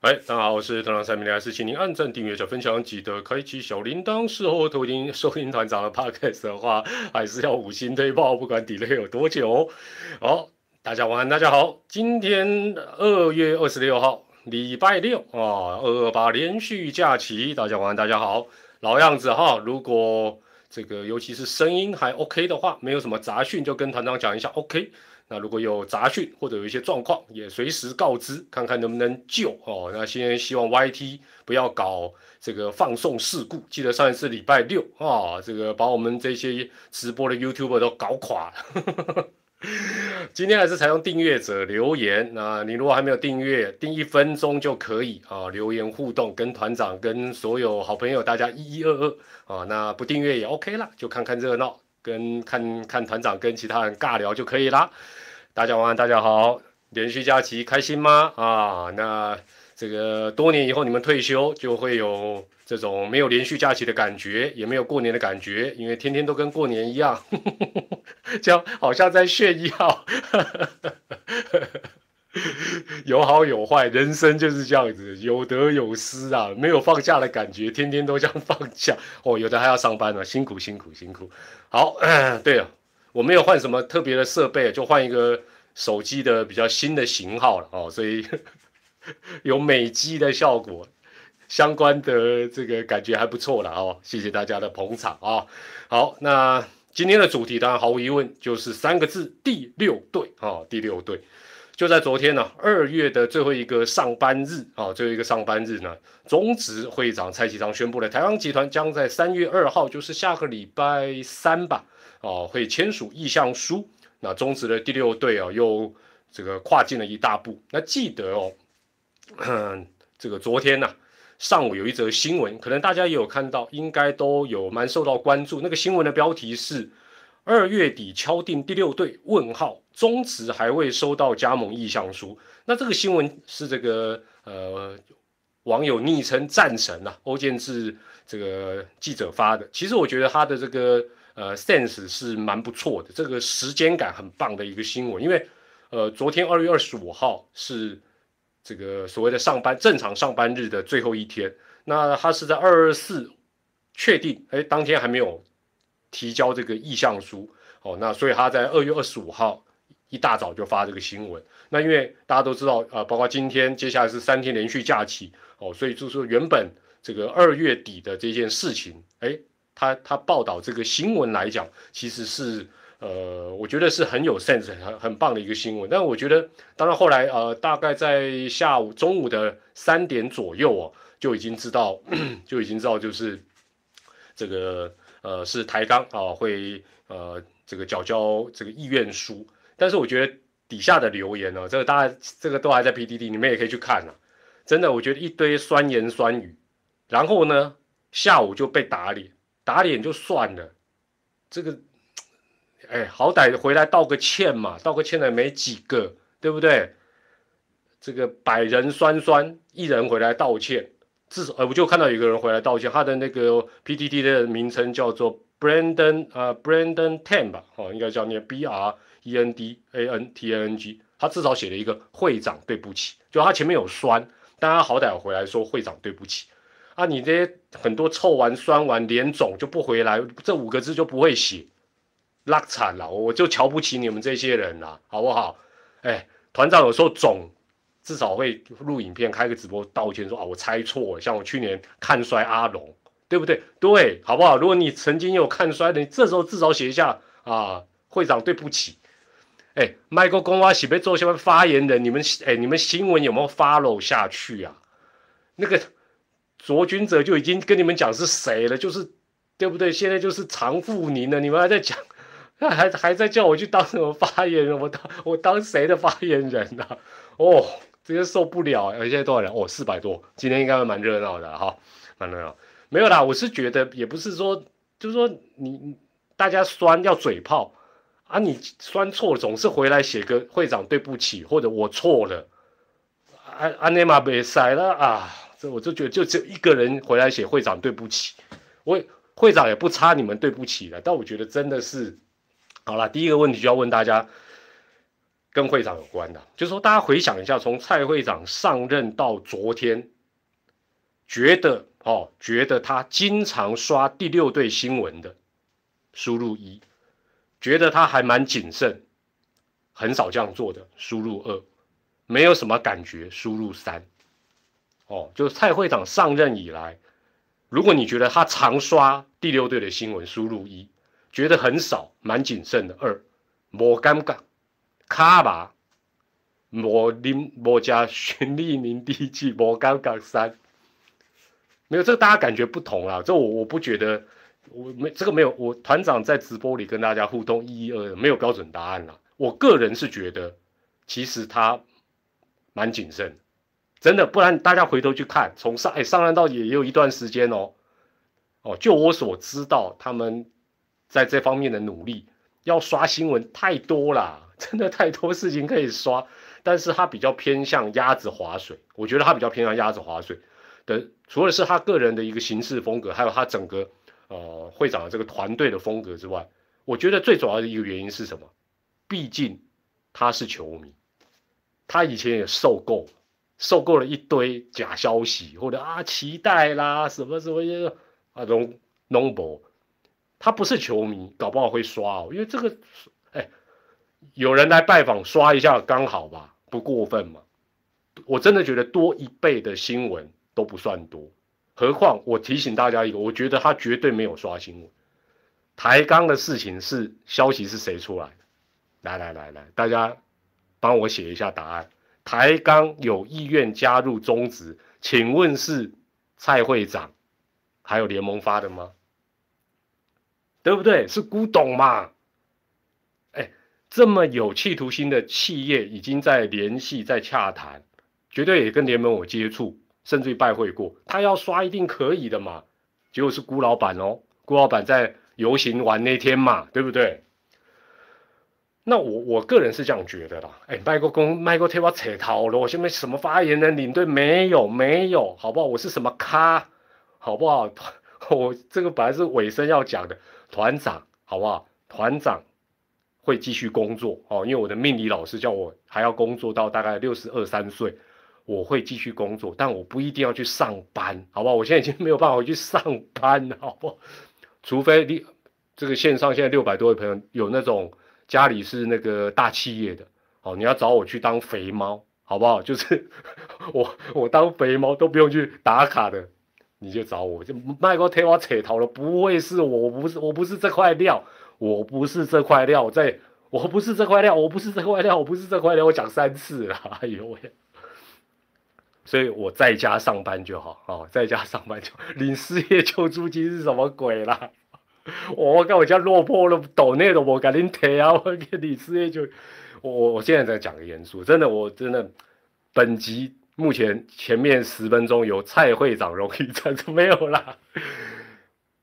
哎，大家好，我是团长三米还是请您按赞、订阅、加分享，记得开启小铃铛。事后投听收听团长的 podcast 的话，还是要五星推爆，不管 delay 有多久。好，大家晚安，大家好。今天二月二十六号，礼拜六啊，二二八连续假期，大家晚安，大家好。老样子哈，如果这个尤其是声音还 OK 的话，没有什么杂讯，就跟团长讲一下 OK。那如果有杂讯或者有一些状况，也随时告知，看看能不能救哦。那先希望 YT 不要搞这个放送事故。记得上一次礼拜六啊，这个把我们这些直播的 YouTuber 都搞垮了。今天还是采用订阅者留言。那你如果还没有订阅，订一分钟就可以啊，留言互动，跟团长、跟所有好朋友大家一一二二啊。那不订阅也 OK 了，就看看热闹。跟看看团长跟其他人尬聊就可以啦。大家晚安，大家好，连续假期开心吗？啊，那这个多年以后你们退休就会有这种没有连续假期的感觉，也没有过年的感觉，因为天天都跟过年一样，这样好像在炫耀。有好有坏，人生就是这样子，有得有失啊，没有放假的感觉，天天都像放假哦。有的还要上班呢，辛苦辛苦辛苦。好，对了，我没有换什么特别的设备，就换一个手机的比较新的型号了哦，所以 有美机的效果，相关的这个感觉还不错了哦。谢谢大家的捧场啊。好，那今天的主题当然毫无疑问就是三个字：第六队啊，第六队。就在昨天呢，二月的最后一个上班日啊，最后一个上班日呢，中职会长蔡启昌宣布了，台湾集团将在三月二号，就是下个礼拜三吧，哦，会签署意向书。那中职的第六队啊，又这个跨进了一大步。那记得哦，这个昨天呢，上午有一则新闻，可能大家也有看到，应该都有蛮受到关注。那个新闻的标题是。二月底敲定第六队？问号，中职还未收到加盟意向书。那这个新闻是这个呃网友昵称战神呐欧建志这个记者发的。其实我觉得他的这个呃 sense 是蛮不错的，这个时间感很棒的一个新闻。因为呃昨天二月二十五号是这个所谓的上班正常上班日的最后一天，那他是在二二四确定，哎，当天还没有。提交这个意向书，哦，那所以他在二月二十五号一大早就发这个新闻。那因为大家都知道，呃，包括今天接下来是三天连续假期，哦，所以就是原本这个二月底的这件事情，哎，他他报道这个新闻来讲，其实是呃，我觉得是很有 sense，很很棒的一个新闻。但我觉得，当然后来呃，大概在下午中午的三点左右哦，就已经知道，就已经知道就是这个。呃，是台钢啊，会呃这个缴交这个意愿书，但是我觉得底下的留言呢，这个大家这个都还在 PDD，你们也可以去看啊。真的，我觉得一堆酸言酸语，然后呢下午就被打脸，打脸就算了，这个哎好歹回来道个歉嘛，道个歉的没几个，对不对？这个百人酸酸，一人回来道歉。至少，呃，我就看到有个人回来道歉，他的那个 PTT 的名称叫做 Brandon 啊，Brandon Tan 吧，哦，应该叫念 B R E N D A N T A N G，他至少写了一个会长对不起，就他前面有酸，但他好歹回来说会长对不起，啊，你这些很多臭完酸完脸肿就不回来，这五个字就不会写，拉惨了，我就瞧不起你们这些人了，好不好？哎，团长有时候肿。至少会录影片，开个直播道歉，说啊，我猜错了。像我去年看衰阿龙，对不对？对，好不好？如果你曾经有看衰的，你这时候至少写一下啊，会长对不起。哎，麦克公啊，喜被做新闻发言人，你们哎，你们新闻有没有 follow 下去啊？那个卓君哲就已经跟你们讲是谁了，就是对不对？现在就是常富宁了，你们还在讲，还还在叫我去当什么发言人？我当我当谁的发言人呢？哦。直接受不了，而且多少人？哦，四百多。今天应该会蛮热闹的哈，蛮热闹。没有啦，我是觉得也不是说，就是说你大家酸要嘴炮啊，你酸错了总是回来写个会长对不起，或者我错了，安安内玛别塞了啊，这我就觉得就只有一个人回来写会长对不起，我会长也不差你们对不起了，但我觉得真的是好了。第一个问题就要问大家。跟会长有关的，就是说大家回想一下，从蔡会长上任到昨天，觉得哦，觉得他经常刷第六队新闻的，输入一，觉得他还蛮谨慎，很少这样做的，输入二，没有什么感觉，输入三，哦，就是蔡会长上任以来，如果你觉得他常刷第六队的新闻，输入一，觉得很少，蛮谨慎的二，莫尴尬。卡吧，无林无加循利宁第一季无刚刚三，没有这个大家感觉不同啦。这我我不觉得，我没这个没有。我团长在直播里跟大家互动一一二，没有标准答案啦。我个人是觉得，其实他蛮谨慎，真的。不然大家回头去看，从上哎上岸到也有一段时间哦，哦，就我所知道，他们在这方面的努力，要刷新闻太多了。真的太多事情可以刷，但是他比较偏向鸭子划水。我觉得他比较偏向鸭子划水的，除了是他个人的一个行事风格，还有他整个呃会长的这个团队的风格之外，我觉得最主要的一个原因是什么？毕竟他是球迷，他以前也受够，受够了一堆假消息或者啊期待啦什么什么啊龙龙博，他不是球迷，搞不好会刷哦，因为这个哎。有人来拜访，刷一下刚好吧，不过分嘛。我真的觉得多一倍的新闻都不算多，何况我提醒大家一个，我觉得他绝对没有刷新闻。抬杠的事情是消息是谁出来的？来来来来，大家帮我写一下答案。抬杠有意愿加入中职，请问是蔡会长还有联盟发的吗？对不对？是古董嘛？哎这么有企图心的企业已经在联系、在洽谈，绝对也跟联盟有接触，甚至于拜会过。他要刷一定可以的嘛？结果是辜老板哦，辜老板在游行完那天嘛，对不对？那我我个人是这样觉得啦。哎，麦克公麦克贴我扯头了，我现在什么发言人领队没有没有，好不好？我是什么咖，好不好？我这个本来是尾声要讲的，团长，好不好？团长。会继续工作哦，因为我的命理老师叫我还要工作到大概六十二三岁，我会继续工作，但我不一定要去上班，好不好？我现在已经没有办法去上班了，好不？除非你这个线上现在六百多位朋友有那种家里是那个大企业的，哦，你要找我去当肥猫，好不好？就是我我当肥猫都不用去打卡的，你就找我，就卖个贴我扯头了，不会是我，我不是我不是这块料。我不是这块料，在我不是这块料，我不是这块料，我不是这块料，我讲三次了，哎呦喂！所以我在家上班就好，哦，在家上班就领失业救助金是什么鬼啦？我看我家落魄了，抖那个我赶紧贴啊！我跟你失业就，我我我现在在讲个严肃，真的，我真的，本集目前前面十分钟有蔡会长荣誉证就没有啦。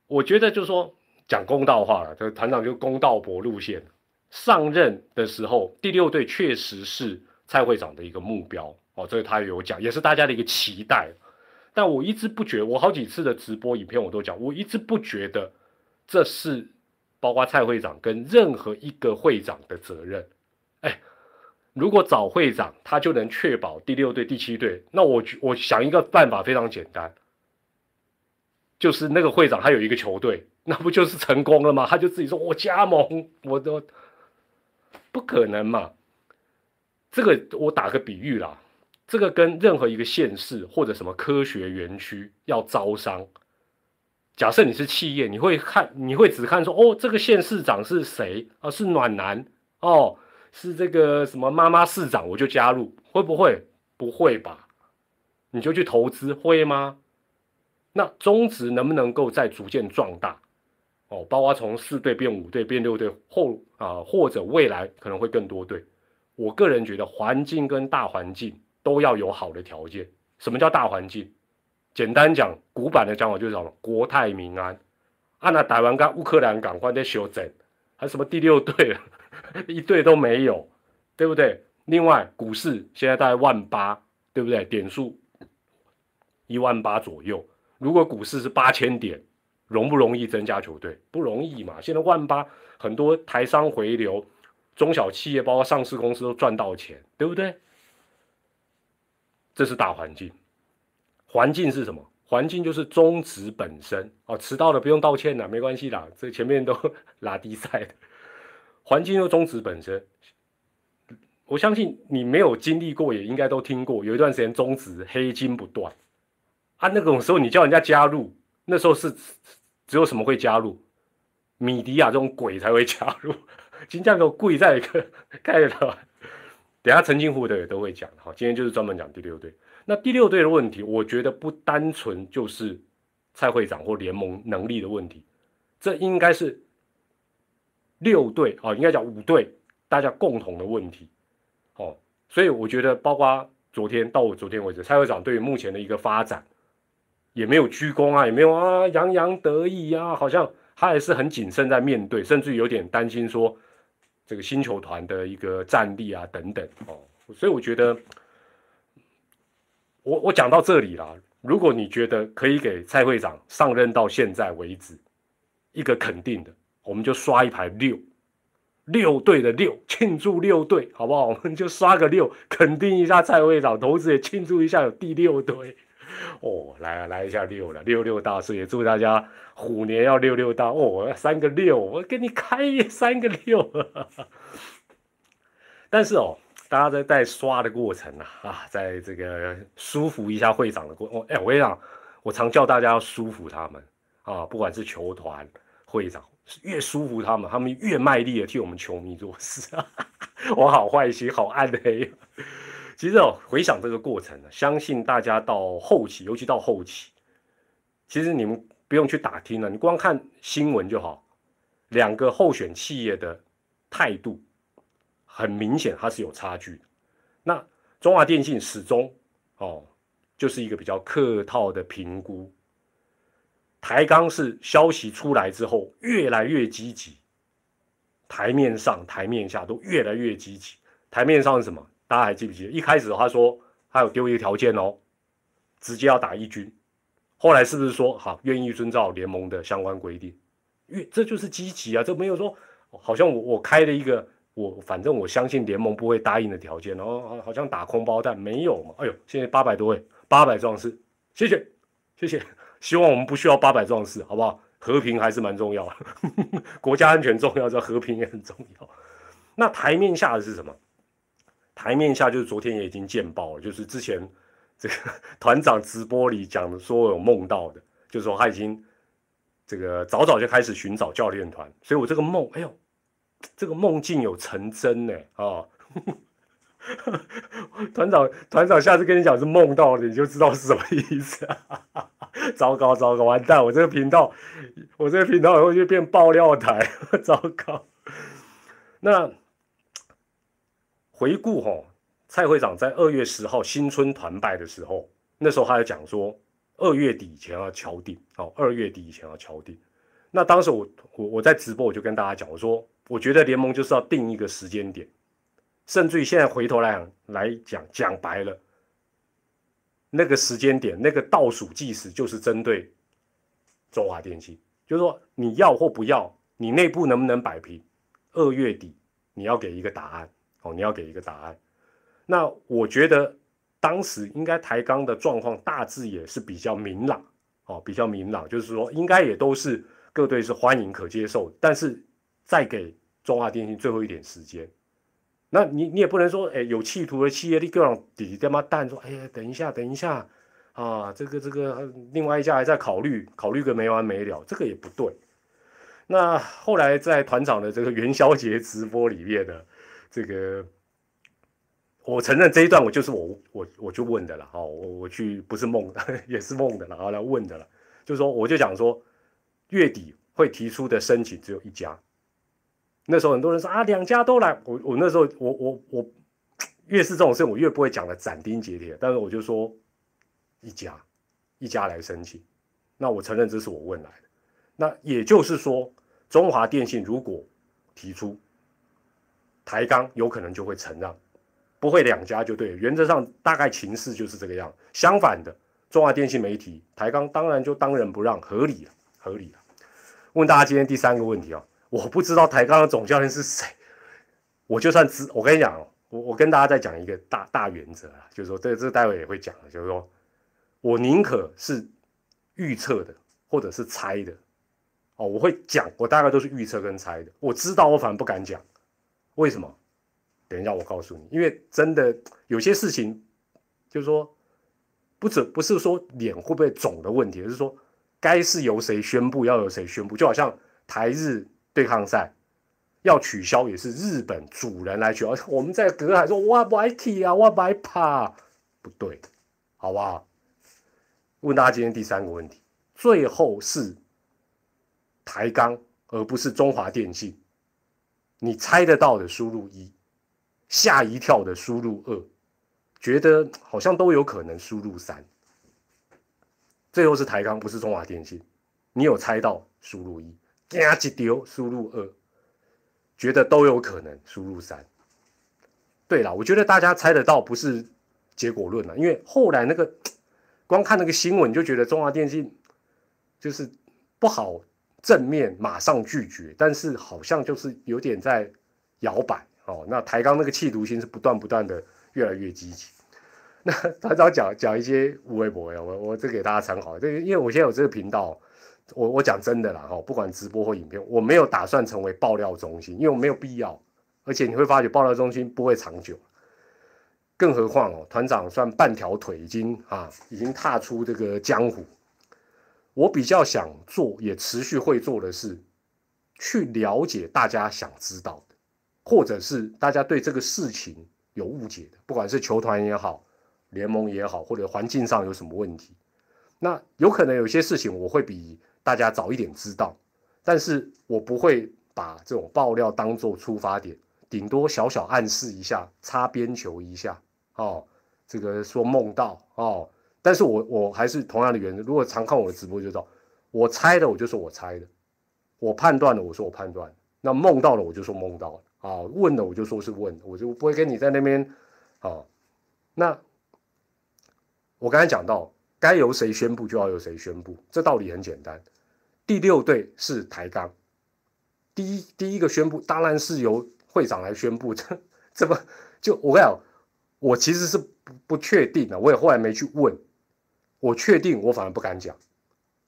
我觉得就是说。讲公道话了，这个团长就公道博路线。上任的时候，第六队确实是蔡会长的一个目标哦，这个他有讲，也是大家的一个期待。但我一直不觉，我好几次的直播影片我都讲，我一直不觉得这是包括蔡会长跟任何一个会长的责任。哎，如果找会长，他就能确保第六队、第七队，那我我想一个办法非常简单，就是那个会长他有一个球队。那不就是成功了吗？他就自己说：“我加盟，我都不可能嘛。”这个我打个比喻啦，这个跟任何一个县市或者什么科学园区要招商，假设你是企业，你会看，你会只看说：“哦，这个县市长是谁啊？是暖男哦，是这个什么妈妈市长，我就加入，会不会？不会吧？你就去投资，会吗？那中职能不能够再逐渐壮大？”哦，包括从四队变五队变六队后啊，或者未来可能会更多队。我个人觉得环境跟大环境都要有好的条件。什么叫大环境？简单讲，古板的讲法就是什么？国泰民安。啊，那台湾跟乌克兰赶快在修整，还什么第六队 一队都没有，对不对？另外，股市现在大概万八，对不对？点数一万八左右。如果股市是八千点。容不容易增加球队？不容易嘛！现在万八很多台商回流，中小企业包括上市公司都赚到钱，对不对？这是大环境。环境是什么？环境就是宗旨本身哦。迟到了不用道歉了，没关系啦，这前面都拉低赛的。环境就宗旨本身，我相信你没有经历过，也应该都听过。有一段时间宗旨黑金不断啊，那种时候你叫人家加入，那时候是只有什么会加入？米迪亚这种鬼才会加入。金价都贵在一个概念了。等下陈金虎的也都会讲。好，今天就是专门讲第六队。那第六队的问题，我觉得不单纯就是蔡会长或联盟能力的问题，这应该是。六队啊，应该讲五队，大家共同的问题，哦，所以我觉得，包括昨天到我昨天为止，蔡会长对于目前的一个发展，也没有鞠躬啊，也没有啊洋洋得意啊，好像他还是很谨慎在面对，甚至有点担心说这个新球团的一个战力啊等等哦，所以我觉得，我我讲到这里啦，如果你觉得可以给蔡会长上任到现在为止一个肯定的。我们就刷一排六，六队的六，庆祝六队，好不好？我们就刷个六，肯定一下蔡会长，同时也庆祝一下有第六队。哦，来来一下六了，六六大顺，也祝大家虎年要六六大哦，三个六，我给你开三个六。但是哦，大家在在刷的过程啊，啊，在这个舒服一下会长的过，哦，哎，我跟你讲，我常叫大家要舒服他们啊，不管是球团会长。越舒服他们，他们越卖力的替我们球迷做事。我好坏心，好暗黑。其实哦，回想这个过程呢，相信大家到后期，尤其到后期，其实你们不用去打听了，你光看新闻就好。两个候选企业的态度，很明显它是有差距。那中华电信始终哦，就是一个比较客套的评估。台钢是消息出来之后越来越积极，台面上、台面下都越来越积极。台面上是什么？大家还记不记得？一开始他说他有丢一个条件哦，直接要打一军。后来是不是说好愿意遵照联盟的相关规定？越这就是积极啊，这没有说好像我我开了一个我反正我相信联盟不会答应的条件，然后好像打空包弹没有嘛？哎呦，现在八百多位，八百壮士，谢谢，谢谢。希望我们不需要八百壮士，好不好？和平还是蛮重要的，国家安全重要，这和平也很重要。那台面下的是什么？台面下就是昨天也已经见报了，就是之前这个 团长直播里讲的，说有梦到的，就是说他已经这个早早就开始寻找教练团，所以我这个梦，哎呦，这个梦境有成真呢啊！团长，团长，下次跟你讲是梦到的，你就知道是什么意思。糟糕，糟糕，完蛋！我这个频道，我这个频道以后就变爆料台。糟糕。那回顾哈，蔡会长在二月十号新春团拜的时候，那时候他就讲说，二月底以前要敲定。哦，二月底以前要敲定。那当时我我我在直播，我就跟大家讲，我说我觉得联盟就是要定一个时间点。甚至于现在回头来讲来讲，讲白了，那个时间点，那个倒数计时就是针对中华电信，就是说你要或不要，你内部能不能摆平？二月底你要给一个答案哦，你要给一个答案。那我觉得当时应该台钢的状况大致也是比较明朗哦，比较明朗，就是说应该也都是各队是欢迎可接受，但是再给中华电信最后一点时间。那你你也不能说，哎，有企图的企业，你各种底他妈蛋说，哎呀，等一下，等一下，啊，这个这个，另外一家还在考虑，考虑个没完没了，这个也不对。那后来在团长的这个元宵节直播里面的这个，我承认这一段我就是我我我就问的了，哦，我我去不是梦，也是梦的了，然后来问的了，就是说我就讲说，月底会提出的申请只有一家。那时候很多人说啊，两家都来。我我那时候我我我越是这种事，我越不会讲的斩钉截铁。但是我就说一家一家来申请，那我承认这是我问来的。那也就是说，中华电信如果提出台钢，有可能就会承让，不会两家就对。原则上大概情势就是这个样。相反的，中华电信没提台钢，当然就当仁不让，合理了，合理了。问大家今天第三个问题啊。我不知道台钢的总教练是谁，我就算知，我跟你讲哦，我我跟大家再讲一个大大原则啊，就是说这这待会也会讲的，就是说我宁可是预测的或者是猜的，哦，我会讲，我大概都是预测跟猜的，我知道我反而不敢讲，为什么？等一下我告诉你，因为真的有些事情，就是说不止不是说脸会不会肿的问题，而是说该是由谁宣布要由谁宣布，就好像台日对抗赛。要取消也是日本主人来取消，我们在隔海说哇不爱踢啊，哇不爱怕，不对，好不好？问大家今天第三个问题，最后是台钢而不是中华电信，你猜得到的输入一，吓一跳的输入二，觉得好像都有可能输入三，最后是台钢不是中华电信，你有猜到输入一，惊一丢输入二。觉得都有可能输入三。对了，我觉得大家猜得到不是结果论了，因为后来那个光看那个新闻就觉得中华电信就是不好正面马上拒绝，但是好像就是有点在摇摆哦。那台钢那个企图心是不断不断的越来越积极。那 他早讲讲一些无微博呀，我我这给大家参考。这因为我现在有这个频道。我我讲真的啦，哈，不管直播或影片，我没有打算成为爆料中心，因为我没有必要，而且你会发觉爆料中心不会长久，更何况哦，团长算半条腿已经啊，已经踏出这个江湖。我比较想做，也持续会做的是，去了解大家想知道的，或者是大家对这个事情有误解的，不管是球团也好，联盟也好，或者环境上有什么问题，那有可能有些事情我会比。大家早一点知道，但是我不会把这种爆料当做出发点，顶多小小暗示一下，擦边球一下，哦，这个说梦到哦，但是我我还是同样的原则，如果常看我的直播就知道，我猜的我就说我猜的，我判断的我说我判断，那梦到了我就说梦到了，啊，问了我就说是问，我就不会跟你在那边，啊，那我刚才讲到，该由谁宣布就要由谁宣布，这道理很简单。第六队是台钢，第一第一个宣布当然是由会长来宣布。这怎么就我跟你讲，我其实是不不确定的，我也后来没去问。我确定，我反而不敢讲。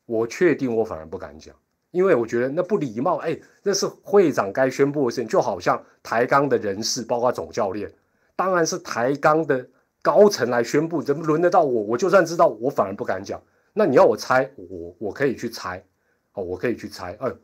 我确定，我反而不敢讲，因为我觉得那不礼貌。哎，那是会长该宣布的事情，就好像台钢的人事，包括总教练，当然是台钢的高层来宣布，怎么轮得到我？我就算知道，我反而不敢讲。那你要我猜，我我可以去猜。哦，我可以去猜，呃，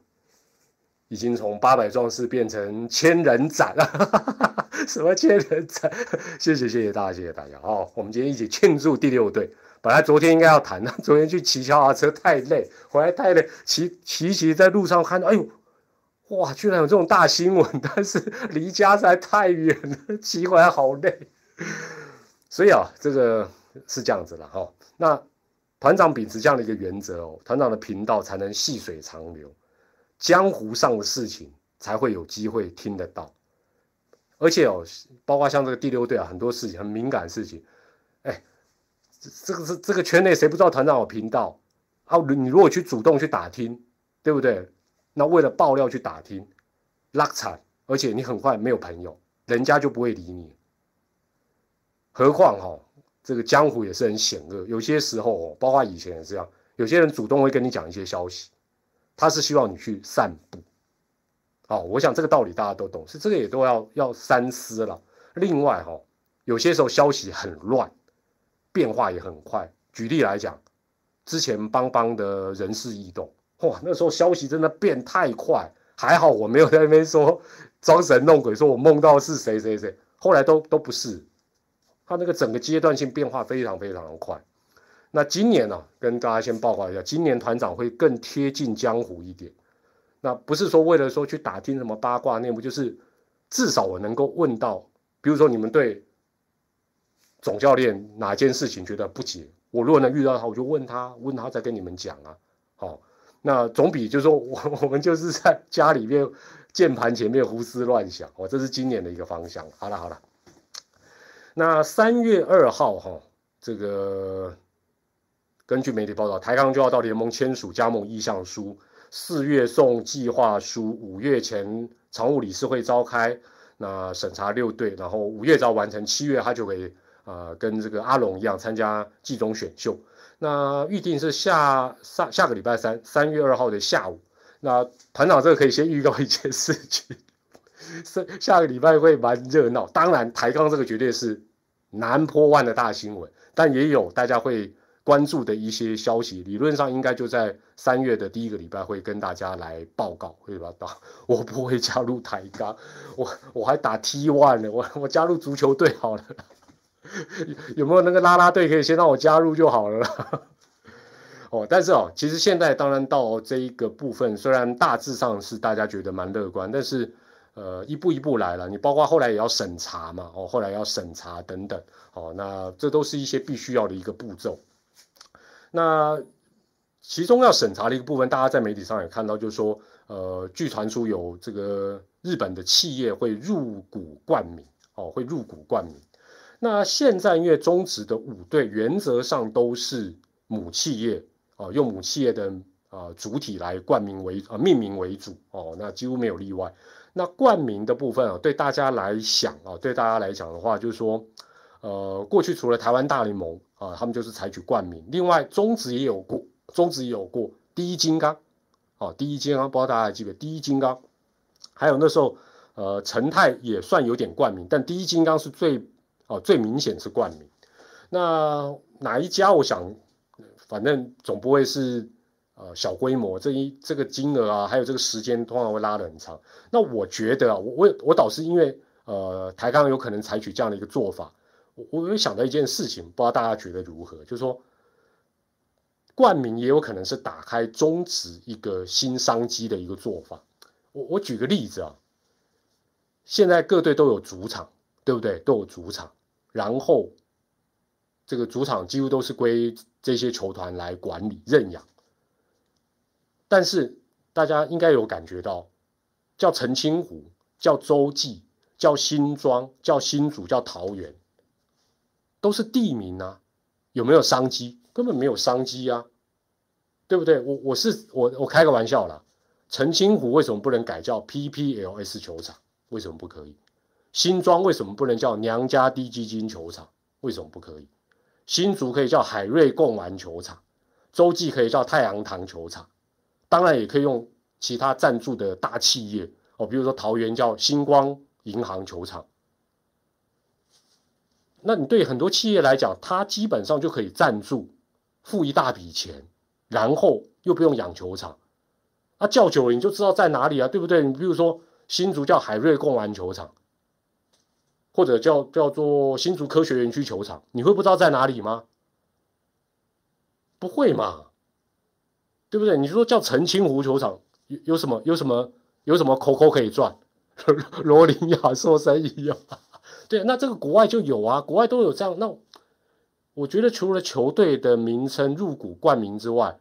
已经从八百壮士变成千人斩了，什么千人斩？谢谢谢谢大家，谢谢大家。哦，我们今天一起庆祝第六队。本来昨天应该要谈的，昨天去骑脚踏车太累，回来太累，骑骑骑在路上看到，哎呦，哇，居然有这种大新闻！但是离家实在太远了，骑回来好累。所以啊，这个是这样子了哈。那。团长秉持这样的一个原则哦，团长的频道才能细水长流，江湖上的事情才会有机会听得到。而且哦，包括像这个第六队啊，很多事情很敏感的事情，哎，这个是这个圈内谁不知道团长有频道啊？你如果去主动去打听，对不对？那为了爆料去打听，拉惨，而且你很快没有朋友，人家就不会理你。何况哈。这个江湖也是很险恶，有些时候哦，包括以前也是这样，有些人主动会跟你讲一些消息，他是希望你去散布。哦，我想这个道理大家都懂，是这个也都要要三思了。另外哈，有些时候消息很乱，变化也很快。举例来讲，之前邦邦的人事异动，哇，那时候消息真的变太快，还好我没有在那边说装神弄鬼，说我梦到是谁谁谁，后来都都不是。它那个整个阶段性变化非常非常的快。那今年呢，跟大家先报告一下，今年团长会更贴近江湖一点。那不是说为了说去打听什么八卦内幕，就是至少我能够问到，比如说你们对总教练哪件事情觉得不解，我如果能遇到他，我就问他，问他再跟你们讲啊。好，那总比就是说我我们就是在家里面键盘前面胡思乱想。哦，这是今年的一个方向。好了好了。那三月二号，哈，这个根据媒体报道，台钢就要到联盟签署加盟意向书，四月送计划书，五月前常务理事会召开，那审查六队，然后五月只要完成，七月他就可以啊跟这个阿龙一样参加季中选秀。那预定是下下下个礼拜三，三月二号的下午。那团长这个可以先预告一件事情，是下个礼拜会蛮热闹。当然抬杠这个绝对是南坡湾的大新闻，但也有大家会。关注的一些消息，理论上应该就在三月的第一个礼拜会跟大家来报告，会报道。我不会加入台钢，我我还打 T one 呢，我我加入足球队好了。有没有那个拉拉队可以先让我加入就好了啦？哦，但是哦，其实现在当然到这一个部分，虽然大致上是大家觉得蛮乐观，但是呃一步一步来了。你包括后来也要审查嘛，哦，后来要审查等等，哦，那这都是一些必须要的一个步骤。那其中要审查的一个部分，大家在媒体上也看到，就是说，呃，据传出有这个日本的企业会入股冠名，哦，会入股冠名。那现在因为中职的五队原则上都是母企业，哦，用母企业的啊主体来冠名为啊命名为主，哦，那几乎没有例外。那冠名的部分啊，对大家来讲啊，对大家来讲的话，就是说。呃，过去除了台湾大联盟啊，他们就是采取冠名。另外，中职也有过，中职也有过第一金刚，哦，第一金刚，不知道大家还记不记得第一金刚？还有那时候，呃，陈泰也算有点冠名，但第一金刚是最哦最明显是冠名。那哪一家？我想，反正总不会是呃小规模，这一这个金额啊，还有这个时间，通常会拉得很长。那我觉得啊，我我我倒是因为呃台钢有可能采取这样的一个做法。我我有想到一件事情，不知道大家觉得如何？就是说，冠名也有可能是打开中职一个新商机的一个做法。我我举个例子啊，现在各队都有主场，对不对？都有主场，然后这个主场几乎都是归这些球团来管理认养。但是大家应该有感觉到，叫澄清湖，叫洲际，叫新庄，叫新竹，叫桃园。都是地名啊，有没有商机？根本没有商机啊，对不对？我我是我我开个玩笑啦。澄清湖为什么不能改叫 PPLS 球场？为什么不可以？新庄为什么不能叫娘家低基金球场？为什么不可以？新竹可以叫海瑞贡丸球场，洲际可以叫太阳堂球场，当然也可以用其他赞助的大企业哦，比如说桃园叫星光银行球场。那你对很多企业来讲，它基本上就可以赞助，付一大笔钱，然后又不用养球场，啊，叫久了你就知道在哪里啊，对不对？你比如说新竹叫海瑞贡丸球场，或者叫叫做新竹科学园区球场，你会不知道在哪里吗？不会嘛，对不对？你说叫澄清湖球场，有有什么有什么有什么口口可以赚？罗林亚说生意啊。对，那这个国外就有啊，国外都有这样。那我觉得除了球队的名称入股冠名之外，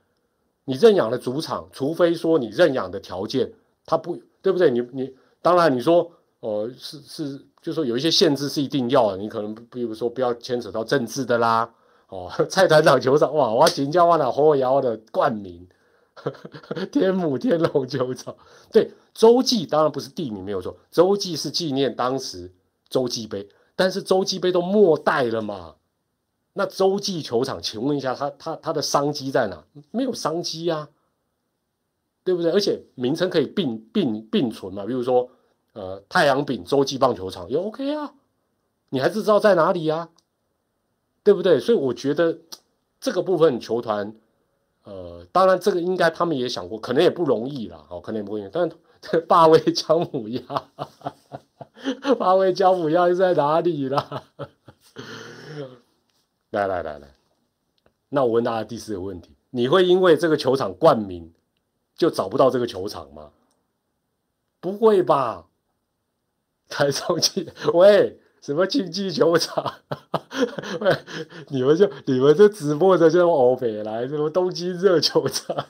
你认养的主场，除非说你认养的条件它不对不对？你你当然你说哦是是，就是说有一些限制是一定要的，你可能比如说不要牵扯到政治的啦。哦，蔡团长球场哇，我请教我那火窑的冠名，天母天龙球场。对，洲际当然不是地名没有错，洲际是纪念当时。洲际杯，但是洲际杯都末代了嘛？那洲际球场，请问一下，它它它的商机在哪？没有商机啊，对不对？而且名称可以并并并存嘛？比如说，呃，太阳饼洲际棒球场也 OK 啊，你还是知道在哪里呀？对不对？所以我觉得这个部分球团，呃，当然这个应该他们也想过，可能也不容易啦，哦，可能也不容易，但 霸威姜母鸭。八位教母鸭在哪里啦？来来来来，那我问大家第四个问题：你会因为这个球场冠名就找不到这个球场吗？不会吧？台中去喂，什么竞技球场？喂，你们就你们这直播的就欧北来，什么东京热球场？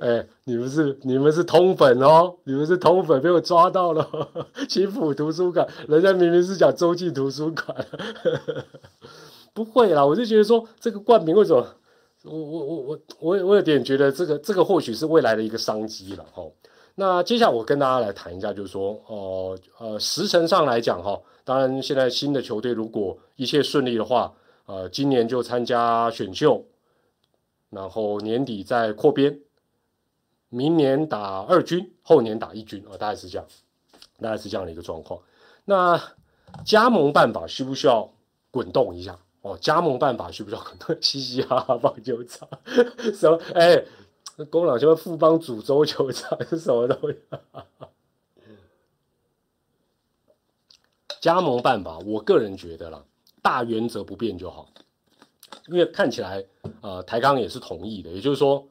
哎，你们是你们是通粉哦，你们是通粉，被我抓到了。青浦图书馆，人家明明是讲洲际图书馆，不会啦，我就觉得说这个冠名为什么？我我我我我我有点觉得这个这个或许是未来的一个商机了哦。那接下来我跟大家来谈一下，就是说，哦，呃，时辰上来讲哈，当然现在新的球队如果一切顺利的话，呃，今年就参加选秀，然后年底再扩编，明年打二军，后年打一军啊，大概是这样，大概是这样的一个状况。那加盟办法需不需要滚动一下？哦，加盟办法需不需要滚动？嘻嘻哈哈棒球场 什么？哎。那公老兄富邦主州球场是什么东西？加盟办法，我个人觉得啦，大原则不变就好。因为看起来，呃，台钢也是同意的，也就是说，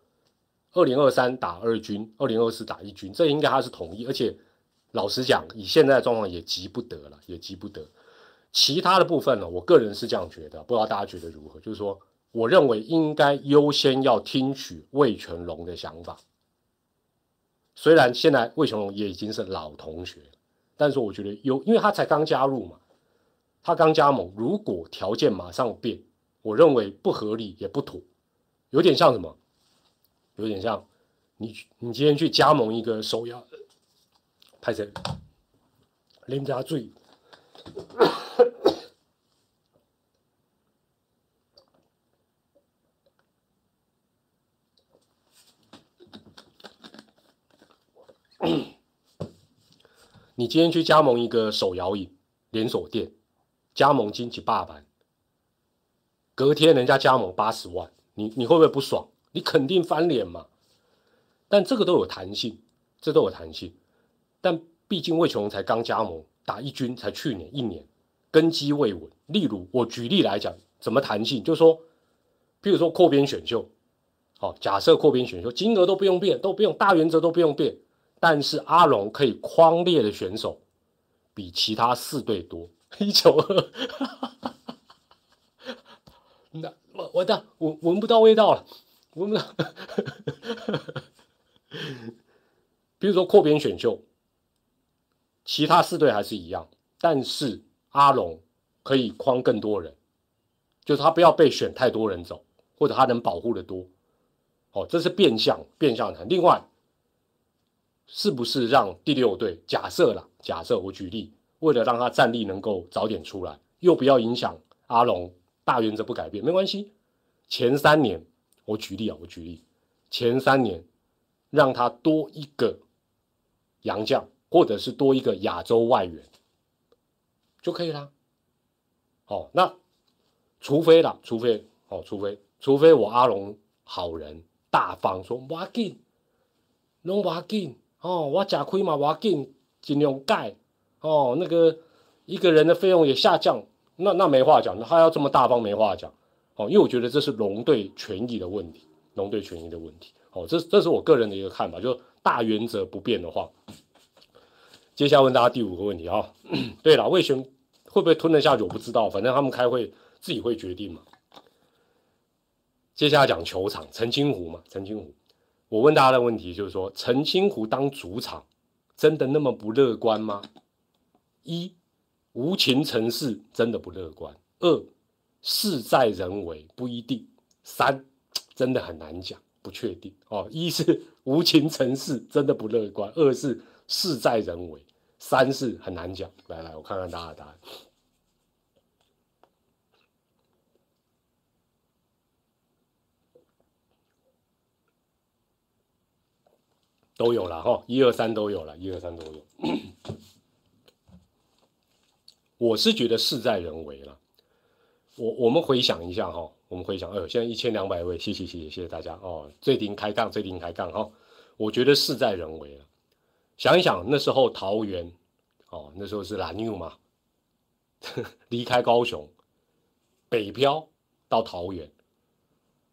二零二三打二军，二零二四打一军，这应该他是同意。而且，老实讲，以现在的状况也急不得了，也急不得。其他的部分呢，我个人是这样觉得，不知道大家觉得如何？就是说。我认为应该优先要听取魏全龙的想法。虽然现在魏全龙也已经是老同学，但是我觉得有，因为他才刚加入嘛，他刚加盟，如果条件马上变，我认为不合理也不妥，有点像什么？有点像你你今天去加盟一个手摇，拍谁？林家最。你今天去加盟一个手摇饮连锁店，加盟金几八万，隔天人家加盟八十万，你你会不会不爽？你肯定翻脸嘛。但这个都有弹性，这都有弹性。但毕竟魏琼才刚加盟，打一军才去年一年，根基未稳。例如我举例来讲，怎么弹性？就是说，譬如说扩编选秀，好，假设扩编选秀金额都不用变，都不用大原则都不用变。但是阿龙可以框列的选手比其他四队多 一九二，那我我的闻闻不到味道了，闻不到。比如说扩编选秀，其他四队还是一样，但是阿龙可以框更多人，就是他不要被选太多人走，或者他能保护的多。哦，这是变相变相谈。另外。是不是让第六队假设了？假设我举例，为了让他战力能够早点出来，又不要影响阿龙，大原则不改变，没关系。前三年我举例啊，我举例，前三年让他多一个洋将，或者是多一个亚洲外援就可以了。哦，那除非了，除非哦，除非除非我阿龙好人大方，说不要紧，拢不要紧。哦，我假亏嘛，我紧尽量盖哦，那个一个人的费用也下降，那那没话讲，他要这么大方没话讲。哦，因为我觉得这是龙队权益的问题，龙队权益的问题。哦，这这是我个人的一个看法，就大原则不变的话，接下来问大家第五个问题啊，对了，魏权会不会吞得下去我不知道，反正他们开会自己会决定嘛。接下来讲球场，澄清湖嘛，澄清湖。我问大家的问题就是说，澄清湖当主场真的那么不乐观吗？一，无情城市真的不乐观；二，事在人为不一定；三，真的很难讲，不确定哦。一是无情城市真的不乐观，二是事在人为，三是很难讲。来来，我看看大家的答案。都有了哈，一二三都有了，一二三都有。我是觉得事在人为了。我我们回想一下哈，我们回想，哎呦，现在一千两百位，谢谢谢谢谢谢大家哦。最顶开杠，最顶开杠哈。我觉得事在人为了。想一想那时候桃园，哦，那时候是蓝牛嘛，离开高雄，北漂到桃园。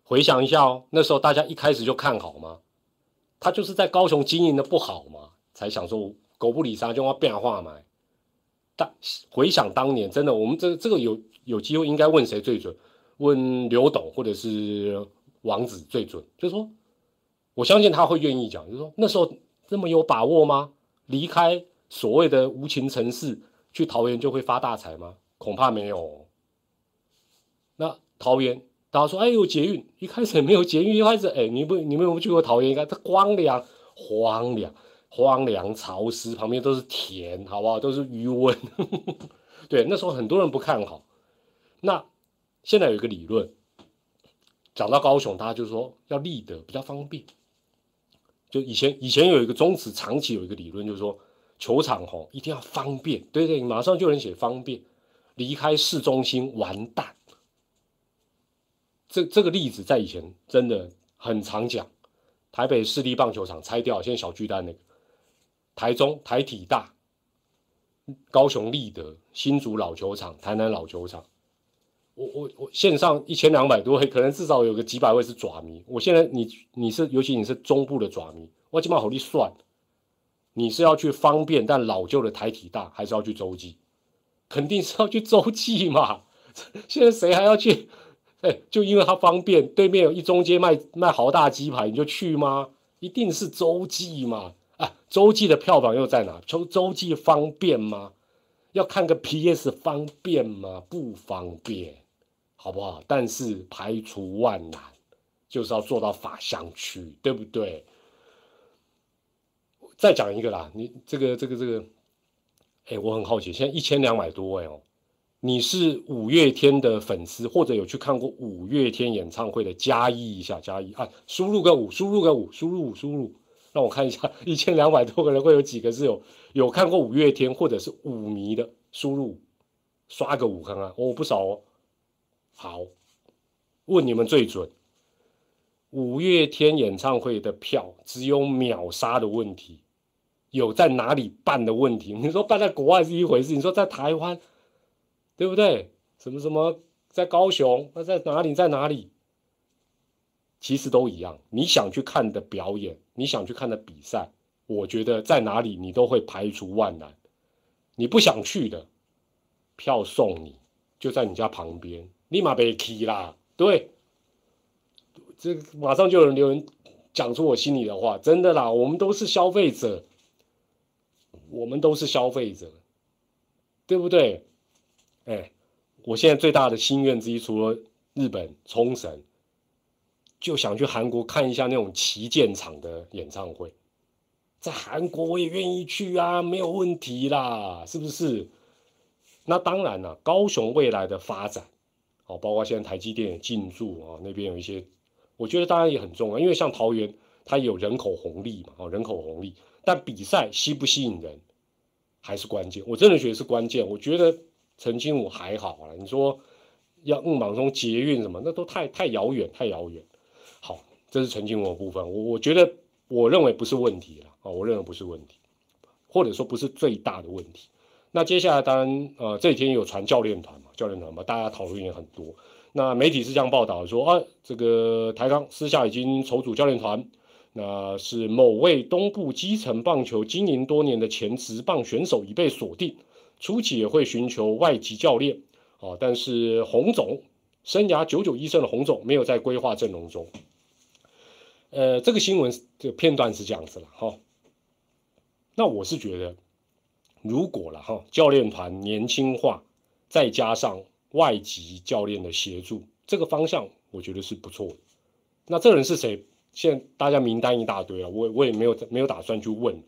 回想一下哦，那时候大家一开始就看好吗？他就是在高雄经营的不好嘛，才想说狗不理沙就要变化嘛。但回想当年，真的，我们这这个有有机会应该问谁最准？问刘董或者是王子最准？就是说，我相信他会愿意讲，就是说那时候这么有把握吗？离开所谓的无情城市去桃园就会发大财吗？恐怕没有。那桃园。大家说：“哎，有捷运，一开始没有捷运，一开始哎，你不，你们有没有去过桃园？你看这荒凉，荒凉，荒凉潮湿，旁边都是田，好不好？都是余温。对，那时候很多人不看好。那现在有一个理论，讲到高雄，大家就说要立德比较方便。就以前以前有一个宗旨，长期有一个理论，就是说球场吼一定要方便。对对，马上就能写方便，离开市中心完蛋。这这个例子在以前真的很常讲。台北市立棒球场拆掉，现在小巨蛋那个。台中台体大，高雄立德，新竹老球场，台南老球场，我我我线上一千两百多位，可能至少有个几百位是爪迷。我现在你你是尤其你是中部的爪迷，我起码好力算，你是要去方便但老旧的台体大，还是要去洲际？肯定是要去洲际嘛。现在谁还要去？哎，就因为它方便，对面有一中街卖卖豪大鸡排，你就去吗？一定是洲际嘛。啊，洲际的票房又在哪？洲洲际方便吗？要看个 PS 方便吗？不方便，好不好？但是排除万难，就是要做到法相区，对不对？再讲一个啦，你这个这个这个，哎，我很好奇，现在一千两百多位哦，你是五月天的粉丝，或者有去看过五月天演唱会的，加一一下，加一啊，输入个五，输入个五，输入输入。让我看一下，一千两百多个人会有几个是有有看过五月天或者是五迷的？输入刷个五看看，哦不少哦。好，问你们最准，五月天演唱会的票只有秒杀的问题，有在哪里办的问题？你说办在国外是一回事，你说在台湾，对不对？什么什么在高雄，那在哪里？在哪里？其实都一样，你想去看的表演，你想去看的比赛，我觉得在哪里你都会排除万难。你不想去的，票送你，就在你家旁边，立马被踢啦。对，这马上就有人留言讲出我心里的话，真的啦，我们都是消费者，我们都是消费者，对不对？哎，我现在最大的心愿之一，除了日本冲绳。就想去韩国看一下那种旗舰厂的演唱会，在韩国我也愿意去啊，没有问题啦，是不是？那当然了，高雄未来的发展，哦，包括现在台积电进驻啊，那边有一些，我觉得当然也很重要，因为像桃园它有人口红利嘛，哦，人口红利，但比赛吸不吸引人还是关键，我真的觉得是关键。我觉得陈金武还好啊，你说要硬往中捷运什么，那都太太遥远，太遥远。好这是陈金文的部分，我我觉得我认为不是问题了啊，我认为不是问题，或者说不是最大的问题。那接下来当然呃这几天有传教练团嘛，教练团嘛，大家讨论也很多。那媒体是这样报道说啊，这个台钢私下已经筹组教练团，那是某位东部基层棒球经营多年的前职棒选手已被锁定，初期也会寻求外籍教练啊，但是洪总生涯九九一胜的洪总没有在规划阵容中。呃，这个新闻这个片段是这样子了哈。那我是觉得，如果了哈，教练团年轻化，再加上外籍教练的协助，这个方向我觉得是不错的。那这人是谁？现在大家名单一大堆啊，我我也没有没有打算去问。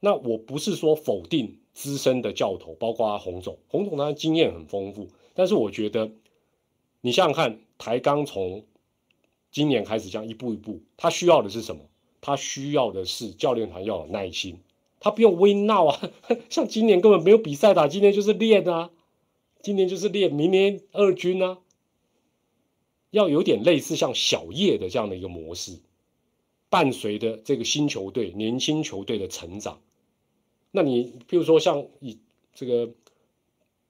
那我不是说否定资深的教头，包括洪总，洪总他经验很丰富，但是我觉得，你想想看，台钢从今年开始这样一步一步，他需要的是什么？他需要的是教练团要有耐心，他不用微闹啊。像今年根本没有比赛打，今年就是练啊，今年就是练，明年二军啊，要有点类似像小叶的这样的一个模式，伴随着这个新球队、年轻球队的成长。那你比如说像以这个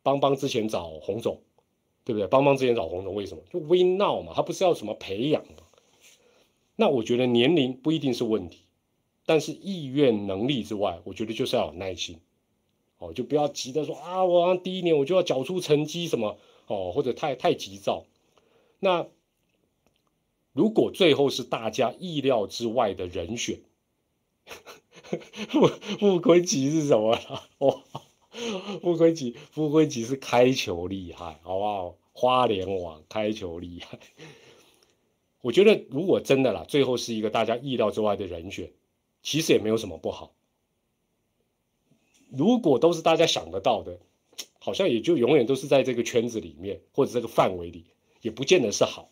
邦邦之前找洪总。对不对？邦邦之前找洪总，为什么就微闹嘛？他不是要什么培养嘛？那我觉得年龄不一定是问题，但是意愿、能力之外，我觉得就是要有耐心。哦，就不要急着说啊，我第一年我就要缴出成绩什么哦，或者太太急躁。那如果最后是大家意料之外的人选，不不亏奇是什么？哦。傅辉吉，傅辉吉是开球厉害，好不好？花莲网开球厉害。我觉得如果真的啦，最后是一个大家意料之外的人选，其实也没有什么不好。如果都是大家想得到的，好像也就永远都是在这个圈子里面或者这个范围里，也不见得是好。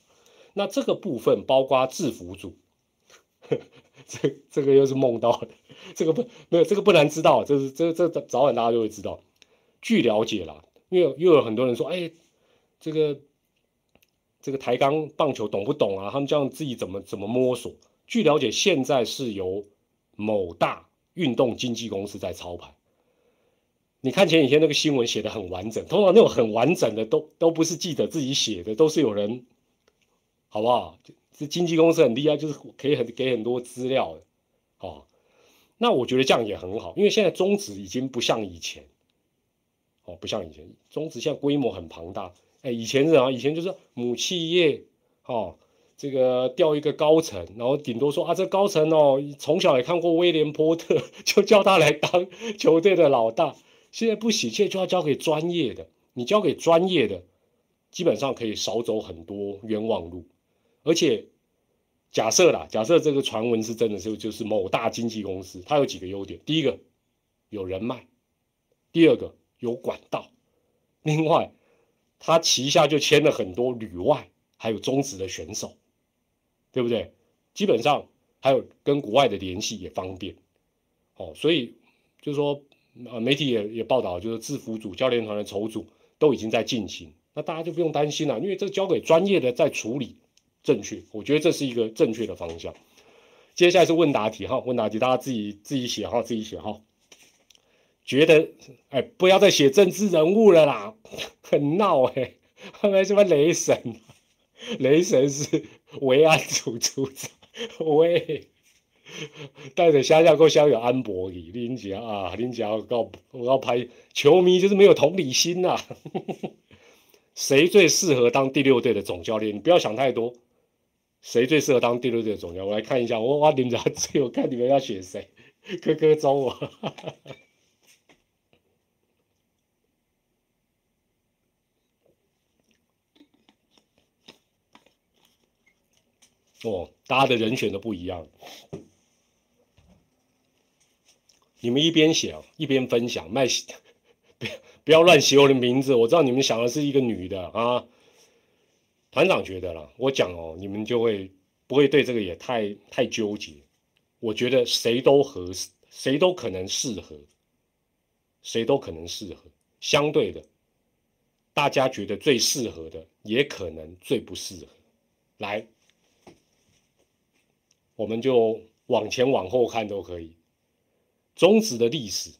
那这个部分包括制服组，这这个又是梦到的，这个不没有这个不难知道，这是这这早晚大家就会知道。据了解啦，因为又有很多人说，哎，这个这个台钢棒球懂不懂啊？他们这样自己怎么怎么摸索？据了解，现在是由某大运动经纪公司在操盘。你看前几天那个新闻写的很完整，通常那种很完整的都都不是记者自己写的，都是有人，好不好？这经纪公司很厉害，就是可以很给很多资料的，哦。那我觉得这样也很好，因为现在中职已经不像以前，哦，不像以前，中职现在规模很庞大。哎，以前是啊，以前就是母企业，哦，这个调一个高层，然后顶多说啊，这高层哦，从小也看过威廉波特，就叫他来当球队的老大。现在不喜，现在就要交给专业的。你交给专业的，基本上可以少走很多冤枉路。而且假设啦，假设这个传闻是真的，就就是某大经纪公司，它有几个优点：第一个有人脉，第二个有管道，另外它旗下就签了很多旅外还有中职的选手，对不对？基本上还有跟国外的联系也方便。哦，所以就是说。呃，媒体也也报道，就是制服组、教练团的筹组都已经在进行，那大家就不用担心了，因为这交给专业的在处理，正确，我觉得这是一个正确的方向。接下来是问答题哈，问答题大家自己自己写哈，自己写哈。觉得哎，不要再写政治人物了啦，很闹哎，后面什么雷神，雷神是维安组组长，喂。带着乡下过乡有安博里，林杰啊，林杰要告我要拍球迷就是没有同理心呐。谁最适合当第六队的总教练？你不要想太多。谁最适合当第六队的总教？我来看一下，我我林杰最我看你们要选谁？哥哥招我。哦，大家的人选都不一样。你们一边写一边分享，卖 不要不要乱写我的名字。我知道你们想的是一个女的啊。团长觉得了，我讲哦，你们就会不会对这个也太太纠结。我觉得谁都合适，谁都可能适合，谁都可能适合。相对的，大家觉得最适合的，也可能最不适合。来，我们就往前往后看都可以。中职的历史，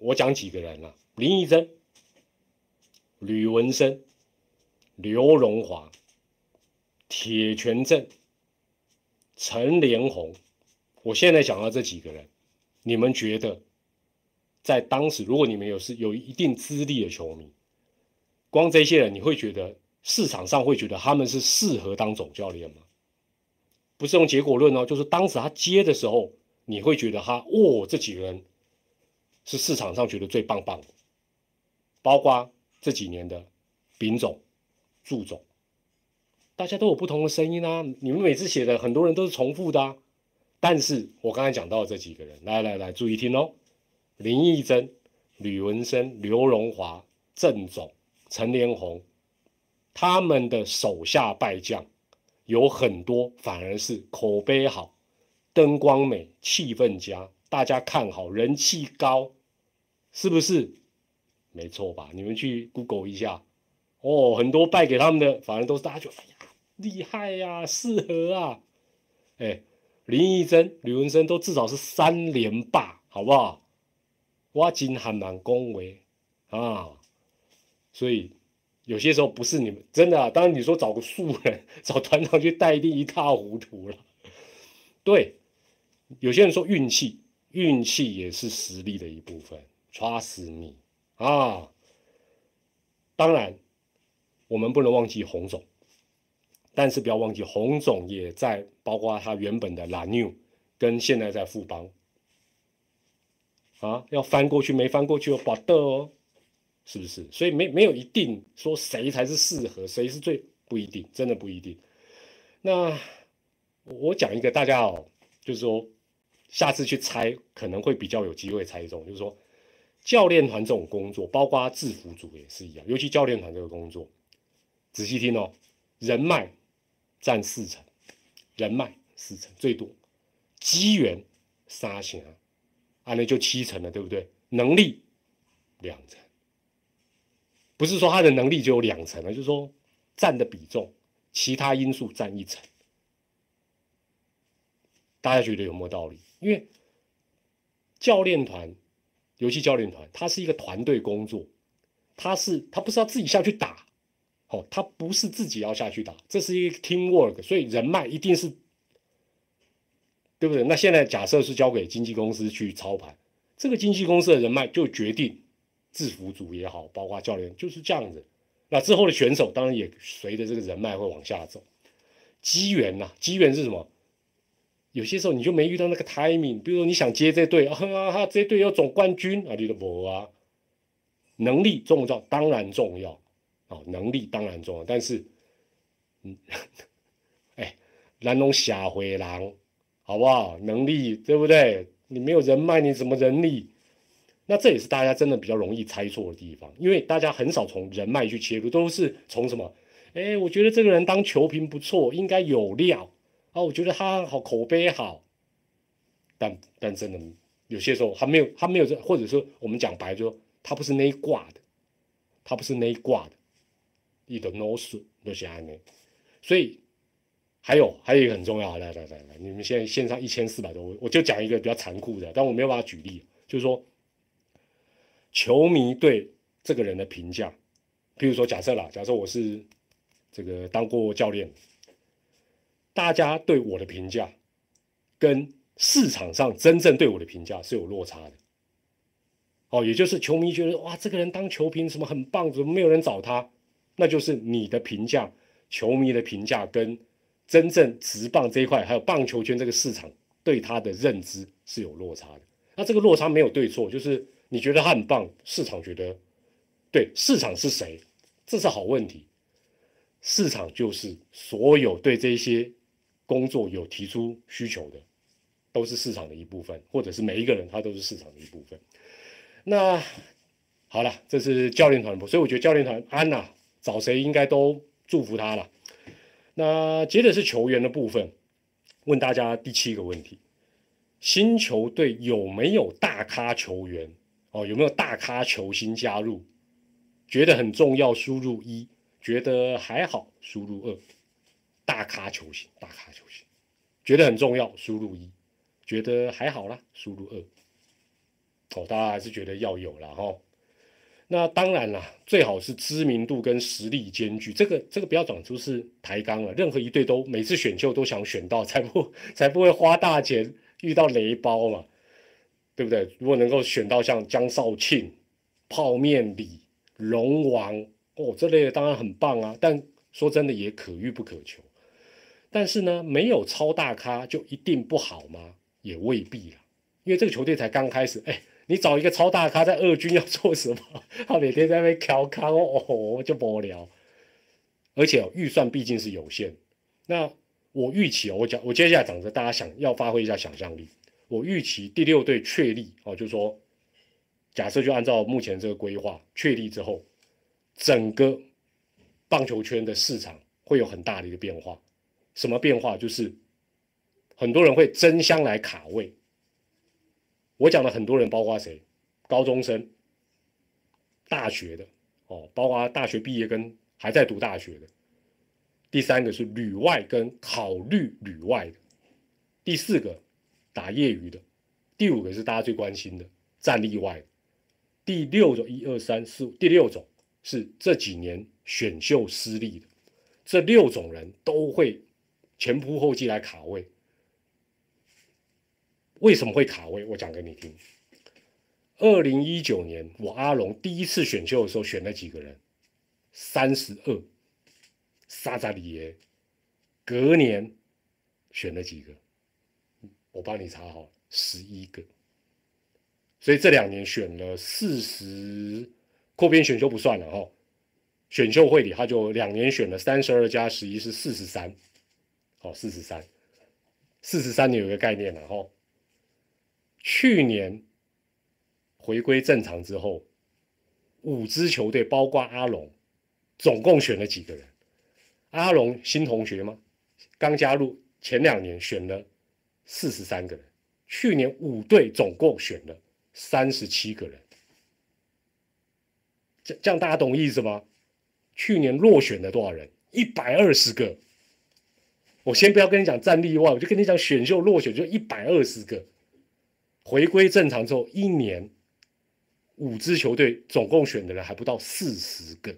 我讲几个人啊？林义珍、吕文生、刘荣华、铁拳镇、陈连红。我现在讲到这几个人，你们觉得在当时，如果你们有是有一定资历的球迷，光这些人，你会觉得市场上会觉得他们是适合当总教练吗？不是用结果论哦，就是当时他接的时候。你会觉得他哦，这几个人是市场上觉得最棒棒的，包括这几年的丙总、祝总，大家都有不同的声音啊。你们每次写的很多人都是重复的。但是我刚才讲到这几个人，来来来，注意听哦：林义珍、吕文生、刘荣华、郑总、陈连红，他们的手下败将有很多，反而是口碑好。灯光美，气氛佳，大家看好，人气高，是不是？没错吧？你们去 Google 一下，哦，很多败给他们的，反正都是大家觉得，哎呀，厉害呀，适合啊。哎，林义珍、吕文生都至少是三连霸，好不好？挖金还蛮恭维啊，所以有些时候不是你们真的啊。当然你说找个素人，找团长去带，一定一塌糊涂了。对。有些人说运气，运气也是实力的一部分。Trust me 啊！当然，我们不能忘记洪总，但是不要忘记洪总也在，包括他原本的 La New 跟现在在富邦啊，要翻过去没翻过去哦保的哦，是不是？所以没没有一定说谁才是适合，谁是最不一定，真的不一定。那我讲一个大家哦，就是说。下次去猜可能会比较有机会猜中，就是说教练团这种工作，包括制服组也是一样，尤其教练团这个工作，仔细听哦，人脉占四成，人脉四成最多，机缘三成，啊，那就七成了，对不对？能力两成，不是说他的能力就有两成了，就是说占的比重，其他因素占一成。大家觉得有没有道理？因为教练团，尤其教练团，它是一个团队工作，他是他不是要自己下去打，哦，他不是自己要下去打，这是一个 team work，所以人脉一定是，对不对？那现在假设是交给经纪公司去操盘，这个经纪公司的人脉就决定制服组也好，包括教练就是这样子。那之后的选手当然也随着这个人脉会往下走，机缘呐，机缘是什么？有些时候你就没遇到那个 timing，比如说你想接这队啊，哈，这队要总冠军啊，你都无啊。能力重要，当然重要哦，能力当然重要，但是，嗯，哎，咱拢社会人，好不好？能力对不对？你没有人脉，你怎么人力？那这也是大家真的比较容易猜错的地方，因为大家很少从人脉去切入，都是从什么？哎，我觉得这个人当球评不错，应该有料。啊，我觉得他好口碑好，但但真的有些时候他没有他没有这，或者说我们讲白就说他不是那一挂的，他不是那一挂的，你的 no 损都是安的，所以还有还有一个很重要，来来来来，你们现在线上一千四百多，我就讲一个比较残酷的，但我没有办法举例，就是说球迷对这个人的评价，比如说假设啦，假设我是这个当过教练。大家对我的评价，跟市场上真正对我的评价是有落差的。哦，也就是球迷觉得哇，这个人当球评什么很棒，怎么没有人找他？那就是你的评价，球迷的评价跟真正直棒这一块，还有棒球圈这个市场对他的认知是有落差的。那这个落差没有对错，就是你觉得他很棒，市场觉得对，市场是谁？这是好问题。市场就是所有对这些。工作有提出需求的，都是市场的一部分，或者是每一个人他都是市场的一部分。那好了，这是教练团部，所以我觉得教练团安娜找谁应该都祝福他了。那接着是球员的部分，问大家第七个问题：新球队有没有大咖球员？哦，有没有大咖球星加入？觉得很重要，输入一；觉得还好，输入二。大咖球星，大咖球星，觉得很重要，输入一；觉得还好啦，输入二。哦，大家还是觉得要有了哈。那当然啦，最好是知名度跟实力兼具。这个这个不要讲出是抬杠了，任何一队都每次选秀都想选到，才不才不会花大钱遇到雷包嘛，对不对？如果能够选到像江少庆、泡面李、龙王哦这类的，当然很棒啊。但说真的，也可遇不可求。但是呢，没有超大咖就一定不好吗？也未必啦，因为这个球队才刚开始。哎，你找一个超大咖在二军要做什么？他每天在那边调康哦，就无聊。而且预算毕竟是有限。那我预期，我讲我接下来讲的，大家想要发挥一下想象力。我预期第六队确立哦，就是说，假设就按照目前这个规划确立之后，整个棒球圈的市场会有很大的一个变化。什么变化？就是很多人会争相来卡位。我讲的很多人，包括谁？高中生、大学的哦，包括大学毕业跟还在读大学的。第三个是旅外跟考虑旅外的。第四个打业余的。第五个是大家最关心的战例外。第六种一二三四，第六种是这几年选秀失利的。这六种人都会。前仆后继来卡位，为什么会卡位？我讲给你听。二零一九年我阿龙第一次选秀的时候选了几个人？三十二，沙扎里耶。隔年选了几个？我帮你查好，十一个。所以这两年选了四十，扩编选秀不算了哈。选秀会里他就两年选了三十二加十一是四十三。哦，四十三，四十三，你有一个概念了哈。去年回归正常之后，五支球队包括阿龙，总共选了几个人？阿龙新同学吗？刚加入，前两年选了四十三个人，去年五队总共选了三十七个人。这这样大家懂意思吗？去年落选了多少人？一百二十个。我先不要跟你讲战例外，我就跟你讲选秀落选就一百二十个。回归正常之后，一年五支球队总共选的人还不到四十个，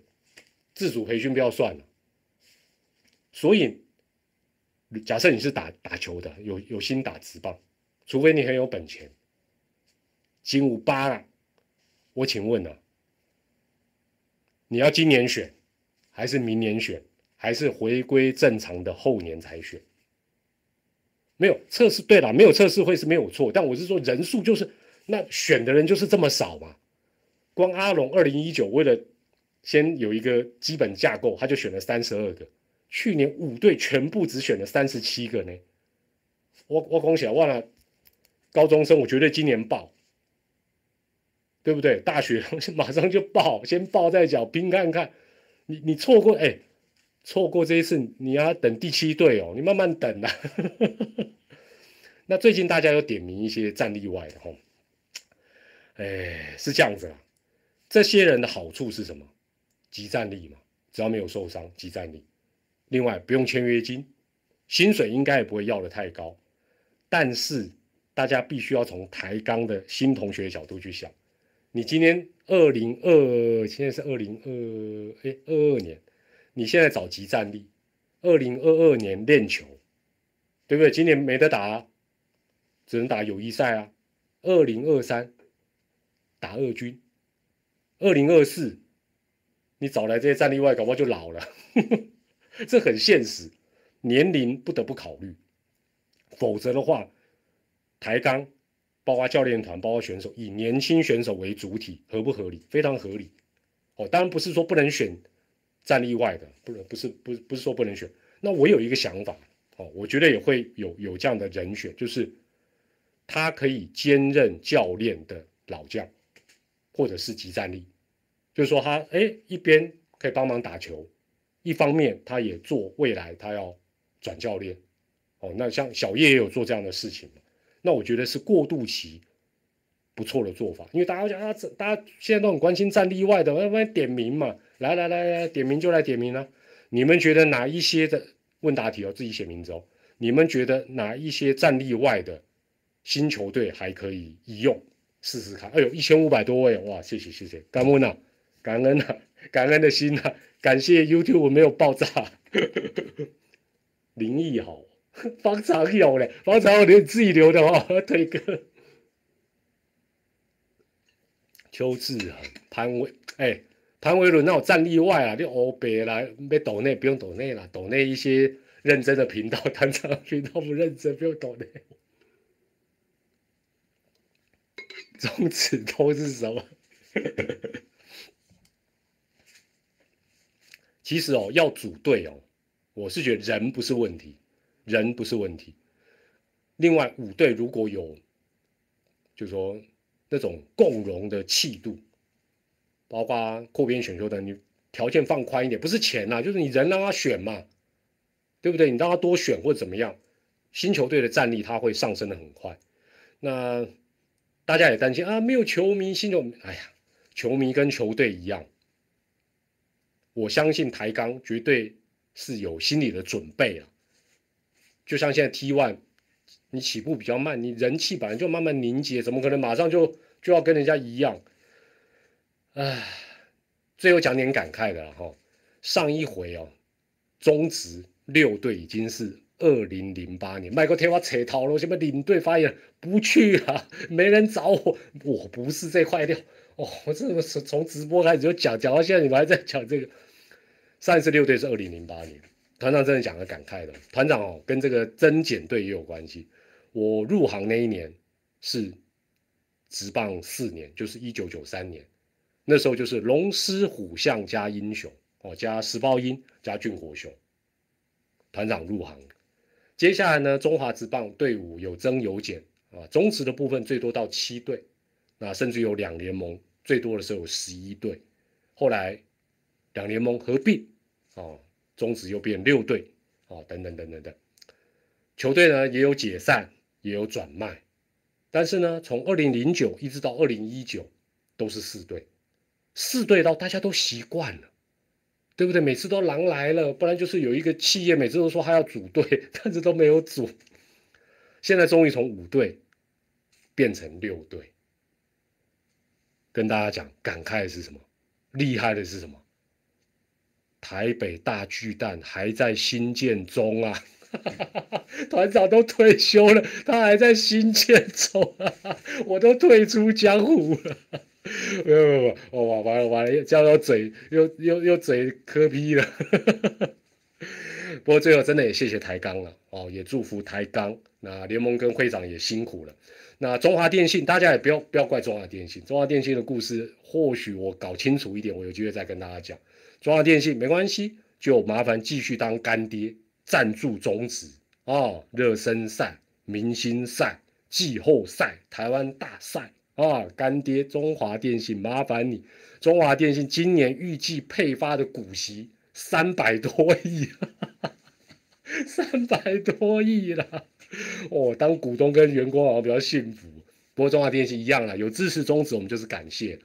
自主培训不要算了。所以，假设你是打打球的，有有心打直棒，除非你很有本钱，金五八啊。我请问呢，你要今年选，还是明年选，还是回归正常的后年才选？没有测试，对了，没有测试会是没有错，但我是说人数就是那选的人就是这么少嘛。光阿龙二零一九为了先有一个基本架构，他就选了三十二个，去年五队全部只选了三十七个呢。我我恭喜啊，忘了高中生，我绝对今年报，对不对？大学 马上就报，先报再讲，拼看看。你你错过哎。错过这一次，你要等第七队哦，你慢慢等啦。那最近大家有点名一些战例外的哈，哎，是这样子啦。这些人的好处是什么？集战力嘛，只要没有受伤，集战力。另外不用签约金，薪水应该也不会要的太高。但是大家必须要从台钢的新同学角度去想，你今年二零二，现在是二零二，哎，二二年。你现在找集战力，二零二二年练球，对不对？今年没得打，只能打友谊赛啊。二零二三打二军，二零二四你找来这些战力外，搞不好就老了，这很现实，年龄不得不考虑，否则的话，抬杠，包括教练团，包括选手，以年轻选手为主体，合不合理？非常合理。哦，当然不是说不能选。战例外的，不能不是不不是说不能选。那我有一个想法哦，我觉得也会有有这样的人选，就是他可以兼任教练的老将，或者是集战力，就是说他哎一边可以帮忙打球，一方面他也做未来他要转教练哦。那像小叶也有做这样的事情？那我觉得是过渡期不错的做法，因为大家讲啊，大家现在都很关心战例外的，要不然点名嘛。来来来来，点名就来点名了。你们觉得哪一些的问答题哦，自己写名字哦。你们觉得哪一些战力外的新球队还可以一用试试看？哎呦，一千五百多位哇！谢谢谢谢，感恩呐，感恩呐，感恩的心呐，感谢 YouTube 没有爆炸。灵异好，方长有嘞，方长有你自己留的哦，腿哥。邱志恒、潘伟，哎。潘维伦那种战例外啊，就欧北啦，别抖内不用抖内了，抖内一些认真的频道，团长频道不认真，不用抖内。中指头是什么？其实哦，要组队哦，我是觉得人不是问题，人不是问题。另外五队如果有，就说那种共荣的气度。包括扩编选秀的，你条件放宽一点，不是钱呐，就是你人让他选嘛，对不对？你让他多选或者怎么样，新球队的战力他会上升的很快。那大家也担心啊，没有球迷，新球，哎呀，球迷跟球队一样，我相信台钢绝对是有心理的准备啊。就像现在 T One，你起步比较慢，你人气本来就慢慢凝结，怎么可能马上就就要跟人家一样？唉，最后讲点感慨的哈。上一回哦，中职六队已经是二零零八年，麦克天花扯头了，什么领队发言不去啊，没人找我，我不是这块料哦。我这是从直播开始就讲讲到现在，你们还在讲这个。上一次六队是二零零八年，团长真的讲了感慨的。团长哦，跟这个增减队也有关系。我入行那一年是直棒四年，就是一九九三年。那时候就是龙狮虎象加英雄哦，加石豹鹰加俊火熊，团长入行。接下来呢，中华职棒队伍有增有减，啊，中职的部分最多到七队，那甚至有两联盟，最多的时候有十一队。后来两联盟合并，哦，中职又变六队，哦，等等等等等。球队呢也有解散，也有转卖，但是呢，从二零零九一直到二零一九都是四队，四队到大家都习惯了，对不对？每次都狼来了，不然就是有一个企业每次都说他要组队，但是都没有组。现在终于从五队变成六队，跟大家讲，感慨的是什么？厉害的是什么？台北大巨蛋还在新建中啊！团长都退休了，他还在新建中啊！我都退出江湖了。没有没有，哦完了完了，又叫到嘴又又又嘴磕逼了。不过最后真的也谢谢台钢了哦，也祝福台钢。那联盟跟会长也辛苦了。那中华电信，大家也不要不要怪中华电信。中华电信的故事，或许我搞清楚一点，我有机会再跟大家讲。中华电信没关系，就麻烦继续当干爹，赞助中职哦，热身赛、明星赛、季后赛、台湾大赛啊，干爹中华电信，麻烦你。中华电信今年预计配发的股息三百多亿，三百多亿了。哦，当股东跟员工好像比较幸福，不过中华电信一样啦，有支持宗旨，我们就是感谢。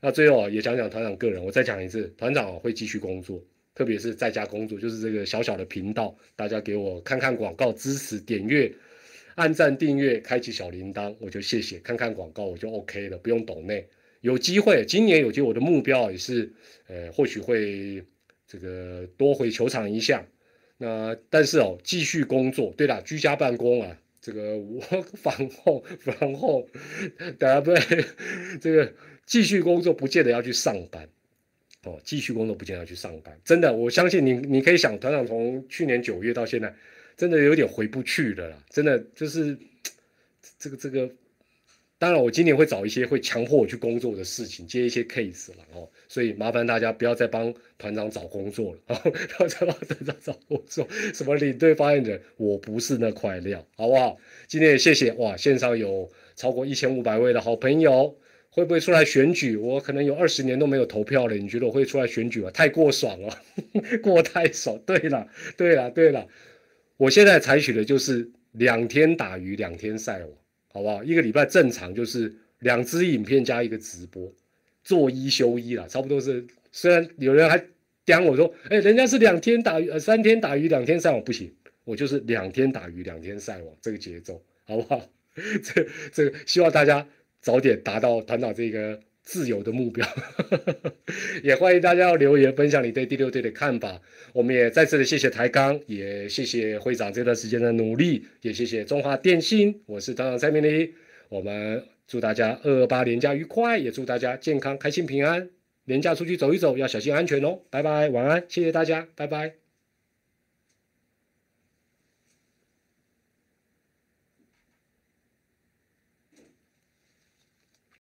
那最后也讲讲团长个人，我再讲一次，团长会继续工作，特别是在家工作，就是这个小小的频道，大家给我看看广告支持，点阅、按赞、订阅、开启小铃铛，我就谢谢。看看广告我就 OK 了，不用抖内。有机会，今年有机会，我的目标也是，呃，或许会这个多回球场一下。那但是哦，继续工作，对啦，居家办公啊，这个我 防后防后，大家不对，这个继续工作不见得要去上班，哦，继续工作不见得要去上班，真的，我相信你，你可以想，团长从去年九月到现在，真的有点回不去了啦，真的就是这个这个。当然，我今年会找一些会强迫我去工作的事情，接一些 case 了哦，所以麻烦大家不要再帮团长找工作了哦，不要再帮团长找工作，什么领队发言人，我不是那块料，好不好？今天也谢谢哇，线上有超过一千五百位的好朋友，会不会出来选举？我可能有二十年都没有投票了，你觉得我会出来选举吗？太过爽了，过太爽。对了，对了，对了，我现在采取的就是两天打鱼两天晒网。好不好？一个礼拜正常就是两支影片加一个直播，做一休一啦，差不多是。虽然有人还刁我说，哎，人家是两天打鱼，呃，三天打鱼两天晒网不行，我就是两天打鱼两天晒网这个节奏，好不好？这这希望大家早点达到团长这个。自由的目标，也欢迎大家留言分享你对第六队的看法。我们也再次的谢谢台钢，也谢谢会长这段时间的努力，也谢谢中华电信。我是团长蔡明礼，我们祝大家二二八年假愉快，也祝大家健康、开心、平安。年假出去走一走，要小心安全哦。拜拜，晚安，谢谢大家，拜拜。